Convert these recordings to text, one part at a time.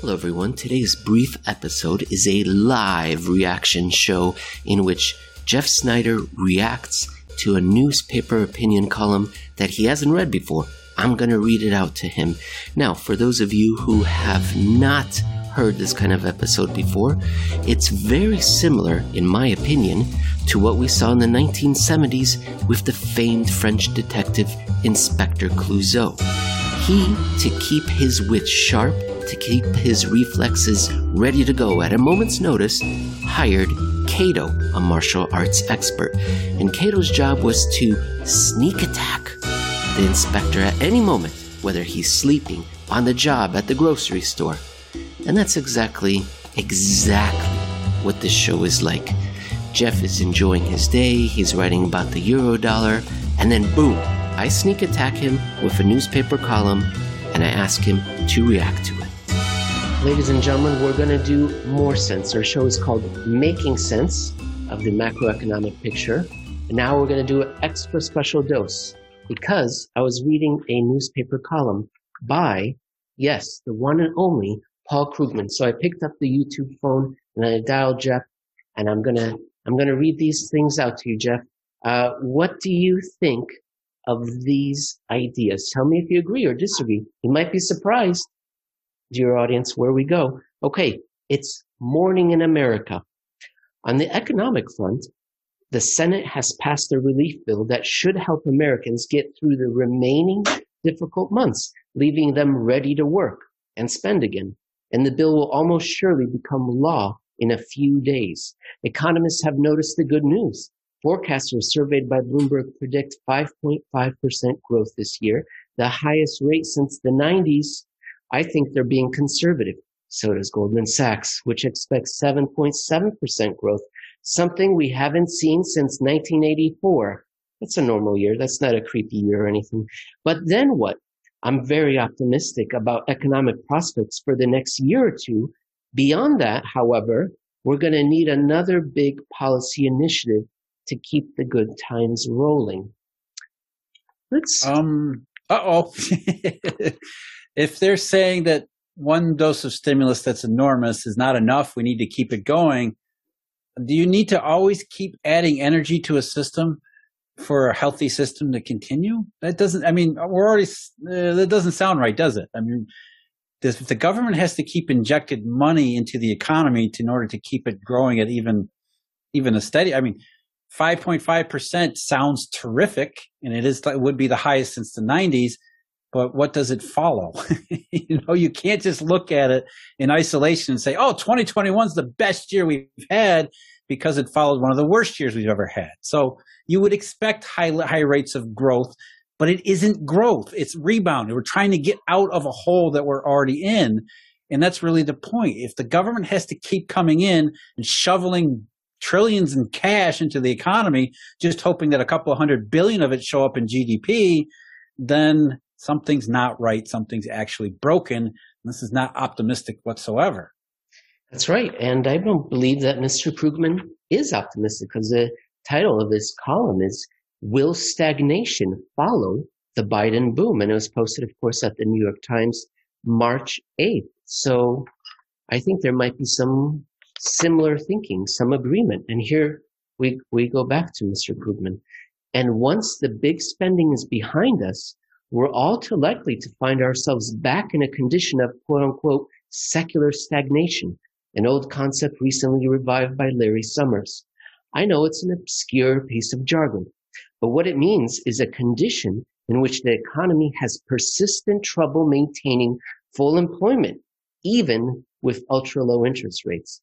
Hello, everyone. Today's brief episode is a live reaction show in which Jeff Snider reacts to a newspaper opinion column that he hasn't read before. I'm going to read it out to him. Now, for those of you who have not heard this kind of episode before, it's very similar, in my opinion, to what we saw in the 1970s with the famed French detective Inspector Clouseau. He, to keep his wits sharp, to keep his reflexes ready to go at a moment's notice, hired Cato, a martial arts expert. And Cato's job was to sneak attack the inspector at any moment, whether he's sleeping, on the job, at the grocery store. And that's exactly, exactly what this show is like. Jeff is enjoying his day, he's writing about the Eurodollar, and then boom, I sneak attack him with a newspaper column and I ask him to react to it. Ladies and gentlemen, we're going to do more sense. Our show is called Making Sense of the Macroeconomic Picture. And now we're going to do an extra special dose because I was reading a newspaper column by, yes, the one and only Paul Krugman. So I picked up the YouTube phone and I dialed Jeff and I'm going to, I'm going to read these things out to you, Jeff. Uh, what do you think of these ideas? Tell me if you agree or disagree. You might be surprised dear audience, where we go. Okay, it's morning in America. On the economic front, the Senate has passed a relief bill that should help Americans get through the remaining difficult months, leaving them ready to work and spend again. And the bill will almost surely become law in a few days. Economists have noticed the good news. Forecasters surveyed by Bloomberg predict 5.5% growth this year, the highest rate since the 90s. I think they're being conservative. So does Goldman Sachs, which expects 7.7% growth, something we haven't seen since 1984. That's a normal year. That's not a creepy year or anything. But then what? I'm very optimistic about economic prospects for the next year or two. Beyond that, however, we're going to need another big policy initiative to keep the good times rolling. Let's. Um. Uh oh. if they're saying that one dose of stimulus that's enormous is not enough, we need to keep it going. Do you need to always keep adding energy to a system for a healthy system to continue? That doesn't, I mean, we're already, uh, that doesn't sound right, does it? I mean, if the government has to keep injected money into the economy to, in order to keep it growing at even, even a steady, I mean, 5.5% sounds terrific and it is, it would be the highest since the 90s but what does it follow? you know, you can't just look at it in isolation and say, oh, 2021 is the best year we've had because it followed one of the worst years we've ever had. So you would expect high, high rates of growth, but it isn't growth. It's rebound. We're trying to get out of a hole that we're already in. And that's really the point. If the government has to keep coming in and shoveling trillions in cash into the economy, just hoping that a couple of hundred billion of it show up in GDP, then something's not right, something's actually broken. This is not optimistic whatsoever. That's right. And I don't believe that Mr. Krugman is optimistic because the title of his column is Will Stagnation Follow the Biden Boom? And it was posted, of course, at the New York Times March 8th. So I think there might be some similar thinking, some agreement. And here we, we go back to Mr. Krugman. And once the big spending is behind us, we're all too likely to find ourselves back in a condition of quote unquote secular stagnation, an old concept recently revived by Larry Summers. I know it's an obscure piece of jargon, but what it means is a condition in which the economy has persistent trouble maintaining full employment, even with ultra low interest rates.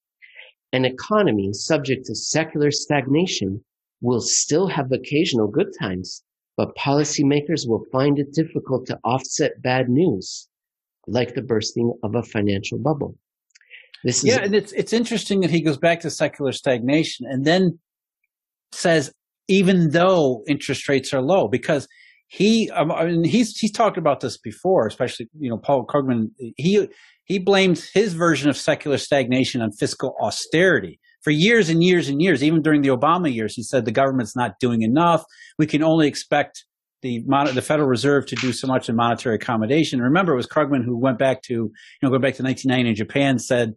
An economy subject to secular stagnation will still have occasional good times, but policymakers will find it difficult to offset bad news, like the bursting of a financial bubble. This is yeah, and it's it's interesting that he goes back to secular stagnation and then says even though interest rates are low, because he um, I mean, he's he's talked about this before, especially you know Paul Krugman. He he blames his version of secular stagnation on fiscal austerity for years and years and years, even during the Obama years, he said the government's not doing enough. We can only expect the the the Federal Reserve to do so much in monetary accommodation. Remember, it was Krugman who went back to you know go back to 1990 in Japan said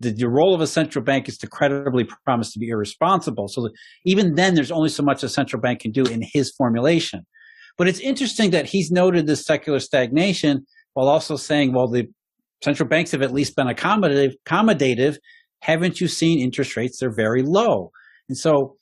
the, the role of a central bank is to credibly promise to be irresponsible. So even then, there's only so much a central bank can do in his formulation. But it's interesting that he's noted this secular stagnation while also saying, well, the central banks have at least been accommodative. accommodative. Haven't you seen interest rates? They're very low. And so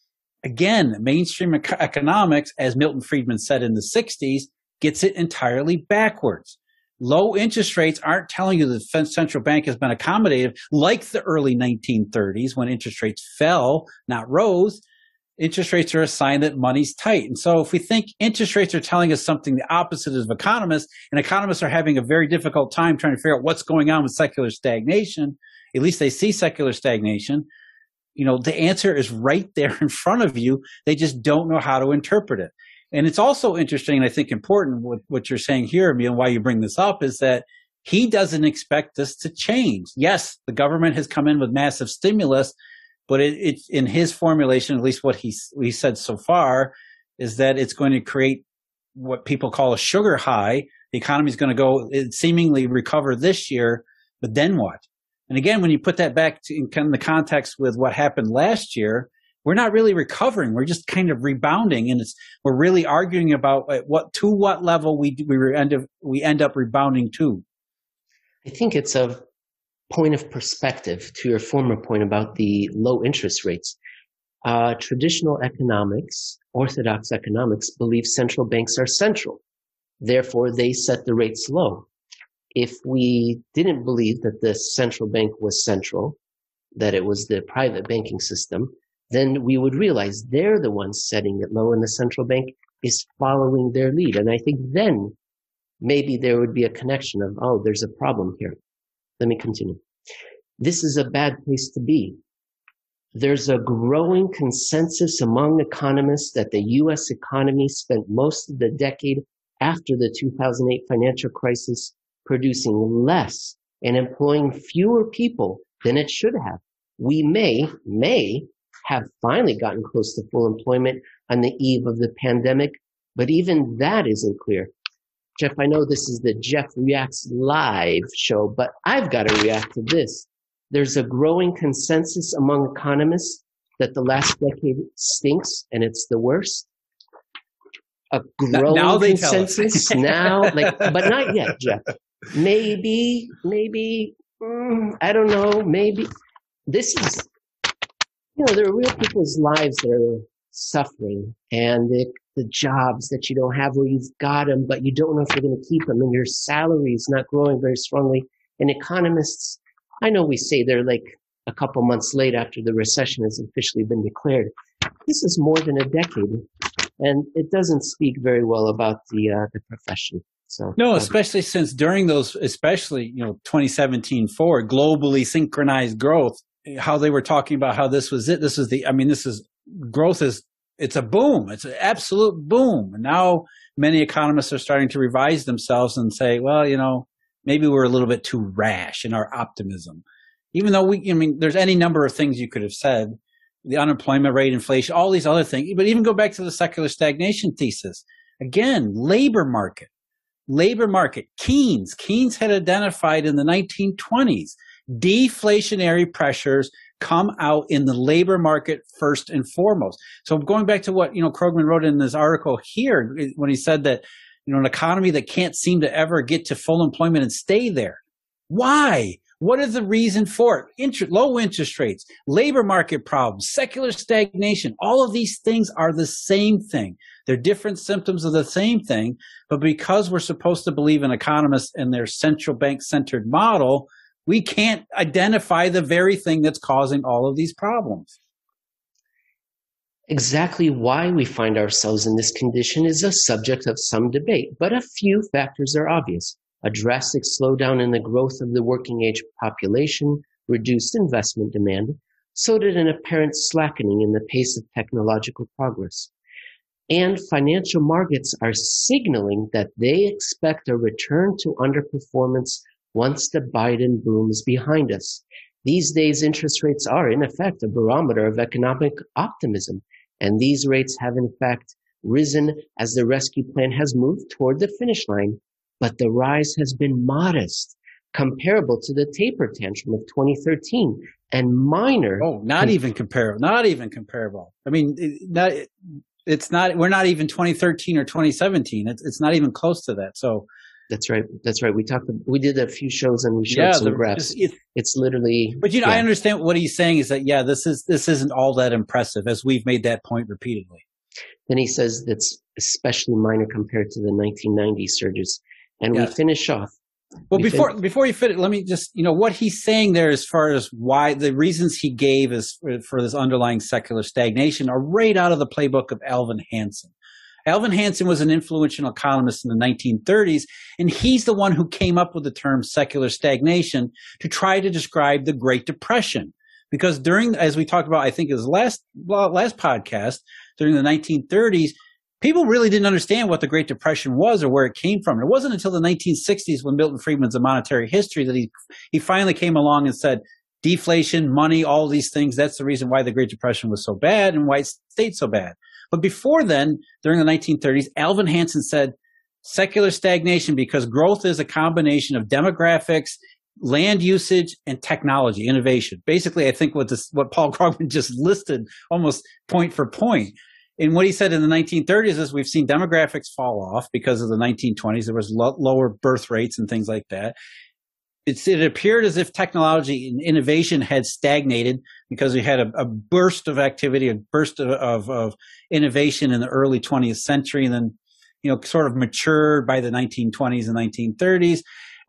again, mainstream economics, as Milton Friedman said in the 60s, gets it entirely backwards. Low interest rates aren't telling you the central bank has been accommodative like the early 1930s when interest rates fell, not rose. Interest rates are a sign that money's tight. And so if we think interest rates are telling us something the opposite of economists, and economists are having a very difficult time trying to figure out what's going on with secular stagnation, at least they see secular stagnation, you know, the answer is right there in front of you. They just don't know how to interpret it. And it's also interesting, and I think important what, what you're saying here, Emil, why you bring this up is that he doesn't expect this to change. Yes, the government has come in with massive stimulus, but it, in his formulation, at least what he said so far, is that it's going to create what people call a sugar high. The economy is going to go seemingly recover this year, but then what? And again, when you put that back to, in kind of the context with what happened last year, we're not really recovering. We're just kind of rebounding, and it's we're really arguing about what to what level we we end up we end up rebounding to. I think it's a point of perspective to your former point about the low interest rates. Uh, traditional economics, orthodox economics, believe central banks are central. Therefore, they set the rates low. If we didn't believe that the central bank was central, that it was the private banking system, then we would realize they're the ones setting it low and the central bank is following their lead. And I think then maybe there would be a connection of, oh, there's a problem here. Let me continue. This is a bad place to be. There's a growing consensus among economists that the U.S. economy spent most of the decade after the 2008 financial crisis producing less and employing fewer people than it should have. We may, may have finally gotten close to full employment on the eve of the pandemic, but even that isn't clear. Jeff, I know this is the Jeff Reacts Live show, but I've got to react to this. There's a growing consensus among economists that the last decade stinks and it's the worst. A growing now consensus now, like, but not yet, Jeff. Maybe, maybe, mm, I don't know, maybe. This is you know, there are real people's lives that are suffering and the, the jobs that you don't have where you've got them, but you don't know if you're going to keep them and your salary is not growing very strongly. And economists, I know we say they're like a couple months late after the recession has officially been declared. This is more than a decade and it doesn't speak very well about the, uh, the profession. So no, especially since during those, especially you know, 2017 forward, globally synchronized growth how they were talking about how this was it. This is the, I mean, this is growth is, it's a boom. It's an absolute boom. And now many economists are starting to revise themselves and say, well, you know, maybe we're a little bit too rash in our optimism. Even though we, I mean, there's any number of things you could have said, the unemployment rate, inflation, all these other things, but even go back to the secular stagnation thesis. Again, labor market, labor market, Keynes, Keynes had identified in the 1920s deflationary pressures come out in the labor market first and foremost. So going back to what, you know, Krugman wrote in this article here, when he said that, you know, an economy that can't seem to ever get to full employment and stay there. Why? What is the reason for it? Inter- low interest rates, labor market problems, secular stagnation. All of these things are the same thing. They're different symptoms of the same thing. But because we're supposed to believe in economists and their central bank centered model, we can't identify the very thing that's causing all of these problems. Exactly why we find ourselves in this condition is a subject of some debate, but a few factors are obvious. A drastic slowdown in the growth of the working age population reduced investment demand, so did an apparent slackening in the pace of technological progress. And financial markets are signaling that they expect a return to underperformance once the Biden boom is behind us. These days, interest rates are, in effect, a barometer of economic optimism. And these rates have, in fact, risen as the rescue plan has moved toward the finish line, but the rise has been modest, comparable to the taper tantrum of 2013 and minor. Oh, not com- even comparable. Not even comparable. I mean, not, it's not, we're not even 2013 or 2017. It's, it's not even close to that. So, that's right. That's right. We talked. We did a few shows and we showed yeah, some graphs. It's, it's, literally. But you know, yeah. I understand what he's saying is that yeah, this is this isn't all that impressive, as we've made that point repeatedly. Then he says that's especially minor compared to the 1990 surges, and yeah. we finish off. Well, we before fin- before you finish, let me just you know what he's saying there as far as why the reasons he gave is for this underlying secular stagnation are right out of the playbook of Alvin Hansen. Alvin Hansen was an influential economist in the 1930s, and he's the one who came up with the term secular stagnation to try to describe the Great Depression. Because during, as we talked about, I think it was last last podcast, during the 1930s, people really didn't understand what the Great Depression was or where it came from. It wasn't until the 1960s when Milton Friedman's A Monetary History that he he finally came along and said, deflation, money, all these things, that's the reason why the Great Depression was so bad and why it stayed so bad. But before then, during the 1930s, Alvin Hansen said secular stagnation because growth is a combination of demographics, land usage, and technology innovation. Basically, I think what this, what Paul Krugman just listed almost point for point. And what he said in the 1930s is we've seen demographics fall off because of the 1920s. There was lo- lower birth rates and things like that it's, it appeared as if technology and innovation had stagnated because we had a, a burst of activity, a burst of, of, of, innovation in the early 20th century, and then you know sort of matured by the 1920s and 1930s.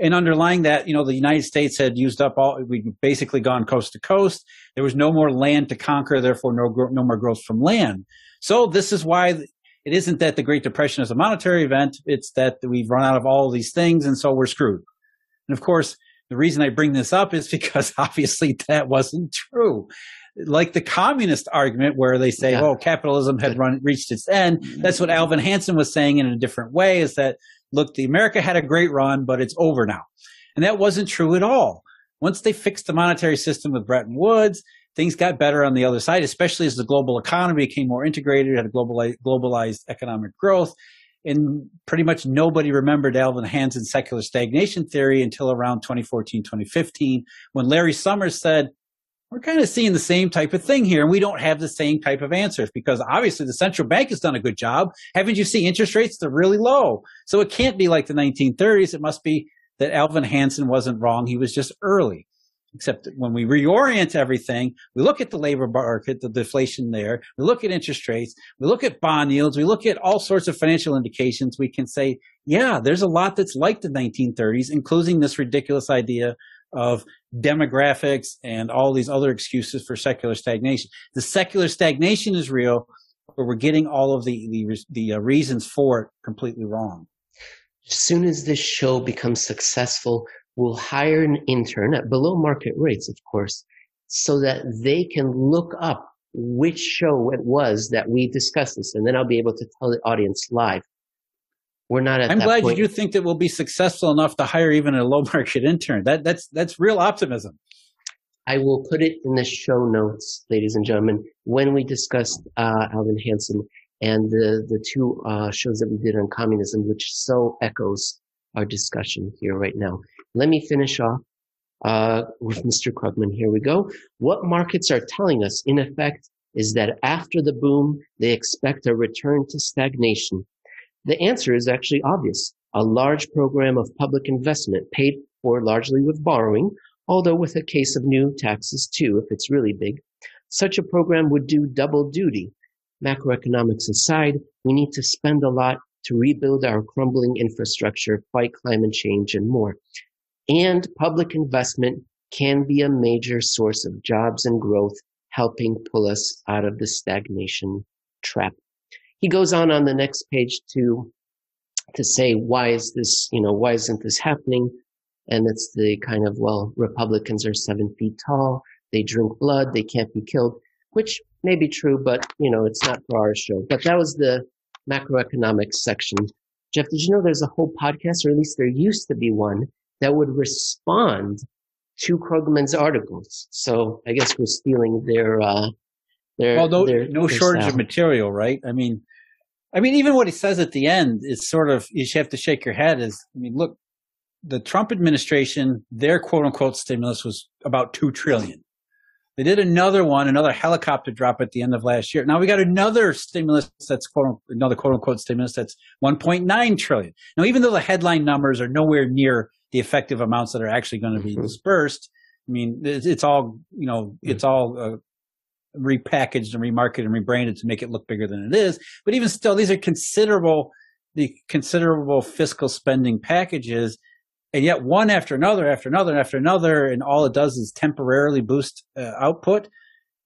And underlying that, you know, the United States had used up all, we'd basically gone coast to coast. There was no more land to conquer, therefore no, no more growth from land. So this is why it isn't that the Great Depression is a monetary event. It's that we've run out of all of these things and so we're screwed. And of course, the reason I bring this up is because obviously that wasn't true. Like the communist argument where they say, yeah. "Oh, capitalism had run reached its end." Mm-hmm. That's what Alvin Hansen was saying in a different way. Is that look, the America had a great run, but it's over now, and that wasn't true at all. Once they fixed the monetary system with Bretton Woods, things got better on the other side, especially as the global economy became more integrated, had a globalized, globalized economic growth, and pretty much nobody remembered Alvin Hansen's secular stagnation theory until around 2014, 2015, when Larry Summers said, we're kind of seeing the same type of thing here, and we don't have the same type of answers because obviously the central bank has done a good job. Haven't you seen interest rates? They're really low. So it can't be like the 1930s. It must be that Alvin Hansen wasn't wrong. He was just early. Except when we reorient everything, we look at the labor market, the deflation there, we look at interest rates, we look at bond yields, we look at all sorts of financial indications. We can say, yeah, there's a lot that's like the 1930s, including this ridiculous idea of demographics and all these other excuses for secular stagnation. The secular stagnation is real, but we're getting all of the the, the uh, reasons for it completely wrong. As soon as this show becomes successful, will hire an intern at below market rates, of course, so that they can look up which show it was that we discussed this, and then I'll be able to tell the audience live. We're not at. I'm glad point. you think that we'll be successful enough to hire even a low market intern. That that's that's real optimism. I will put it in the show notes, ladies and gentlemen, when we discussed uh, Alvin Hansen and the the two uh, shows that we did on communism, which so echoes our discussion here right now. Let me finish off uh, with Mr. Krugman. Here we go. What markets are telling us, in effect, is that after the boom, they expect a return to stagnation. The answer is actually obvious. A large program of public investment paid for largely with borrowing, although with a case of new taxes too, if it's really big. Such a program would do double duty. Macroeconomics aside, we need to spend a lot to rebuild our crumbling infrastructure, fight climate change, and more. And public investment can be a major source of jobs and growth, helping pull us out of the stagnation trap. He goes on on the next page to to say why is this you know why isn't this happening and it's the kind of well republicans are seven feet tall they drink blood they can't be killed which may be true but you know it's not for our show but that was the macroeconomics section. Jeff, did you know there's a whole podcast, or at least there used to be one, that would respond to Krugman's articles? So I guess we're stealing their, uh, their, well, no, their, no their shortage style. of material, right? I mean, I mean, even what he says at the end is sort of you have to shake your head. Is I mean, look, the Trump administration, their quote unquote stimulus was about two trillion. They did another one, another helicopter drop at the end of last year. Now we got another stimulus that's quote another quote unquote stimulus that's 1.9 trillion. Now, even though the headline numbers are nowhere near the effective amounts that are actually going to be mm-hmm. dispersed, I mean, it's, it's all you know, it's all uh, repackaged and remarketed and rebranded to make it look bigger than it is. But even still, these are considerable, the considerable fiscal spending packages and yet one after another after another after another and all it does is temporarily boost uh, output.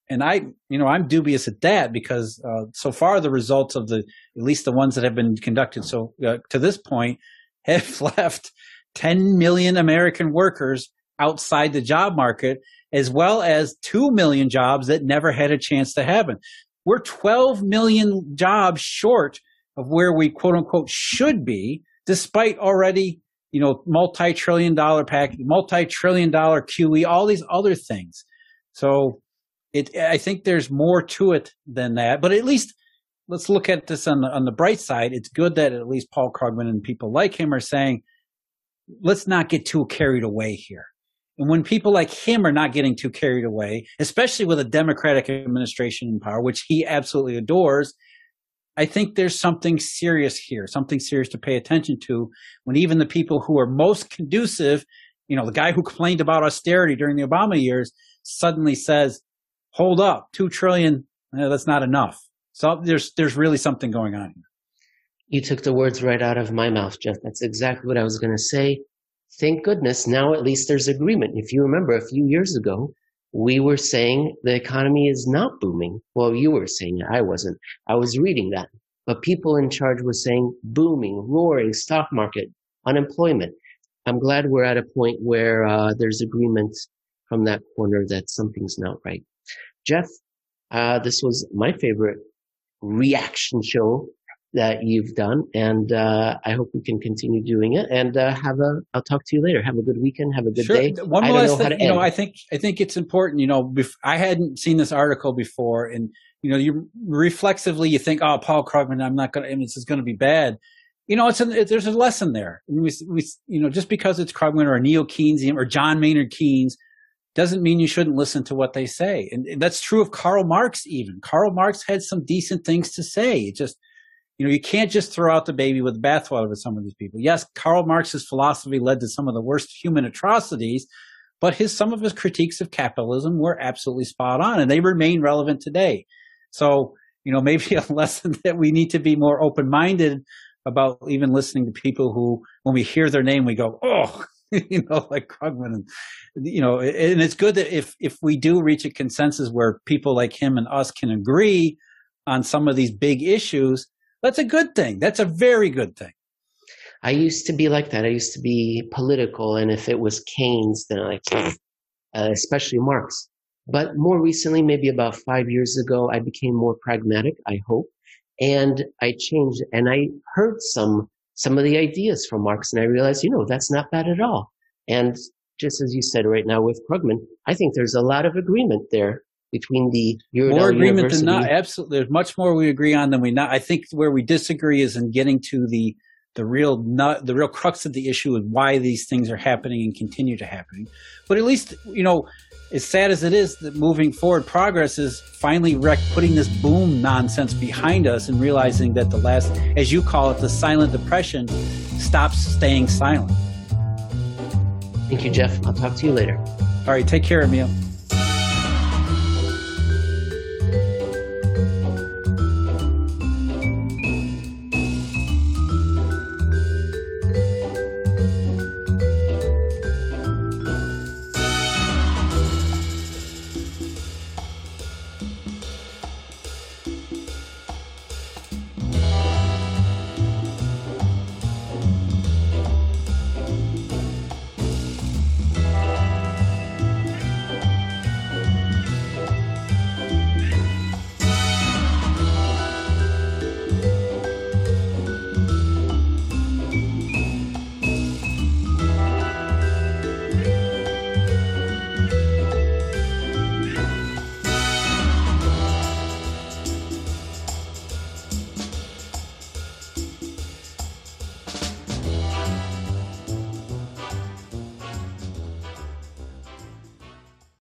And i you know i'm dubious at that because uh, so far the results of the at least the ones that have been conducted so uh, to this point have left 10 million american workers outside the job market as well as 2 million jobs that never had a chance to happen. We're 12 million jobs short of where we quote unquote should be despite already you know, multi-trillion dollar package, multi-trillion dollar QE, all these other things. So it, I think there's more to it than that, but at least let's look at this on the, on the bright side. It's good that at least Paul Krugman and people like him are saying, let's not get too carried away here. And when people like him are not getting too carried away, especially with a Democratic administration in power, which he absolutely adores, I think there's something serious here, something serious to pay attention to when even the people who are most conducive, you know, the guy who complained about austerity during the Obama years suddenly says, hold up, two trillion, eh, that's not enough. So there's, there's really something going on here. You took the words right out of my mouth, Jeff. That's exactly what I was going to say. Thank goodness now at least there's agreement. If you remember a few years ago, we were saying the economy is not booming. Well, you were saying it. I wasn't. I was reading that. But people in charge were saying booming, roaring stock market, unemployment. I'm glad we're at a point where uh, there's agreement from that corner that something's not right. Jeff, uh, this was my favorite reaction show that you've done, and uh, I hope we can continue doing it. And uh, have a, I'll talk to you later. Have a good weekend. Have a good sure. day. One last thing, you know, I think I think it's important. You know, bef- I hadn't seen this article before, and you know, you reflexively you think, oh, Paul Krugman, I'm not going to. I mean, this is going to be bad. You know, it's an, it, there's a lesson there. We, we, you know, just because it's Krugman or Neil Keynesian or John Maynard Keynes doesn't mean you shouldn't listen to what they say. And that's true of Karl Marx even. Karl Marx had some decent things to say. It just you know, you can't just throw out the baby with the bathwater with some of these people. Yes, Karl Marx's philosophy led to some of the worst human atrocities, but his some of his critiques of capitalism were absolutely spot on, and they remain relevant today. So, you know, maybe a lesson that we need to be more open minded about even listening to people who, when we hear their name, we go, oh, you know, like Krugman, and you know, and it's good that if if we do reach a consensus where people like him and us can agree on some of these big issues that's a good thing. That's a very good thing. I used to be like that. I used to be political, and if it was Keynes, then I, uh, especially Marx. But more recently, maybe about five years ago, I became more pragmatic. I hope, and I changed. And I heard some some of the ideas from Marx, and I realized, you know, that's not bad at all. And just as you said right now with Krugman, I think there's a lot of agreement there between the more agreement University. than not. Absolutely, there's much more we agree on than we not. I think where we disagree is in getting to the the real not the real crux of the issue is why these things are happening and continue to happen. But at least you know, as sad as it is, that moving forward, progress is finally rec- putting this boom nonsense behind us and realizing that the last, as you call it, the silent depression, stops staying silent. Thank you, Jeff. I'll talk to you later. All right, take care, Emil.